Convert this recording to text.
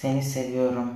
Seni seviyorum.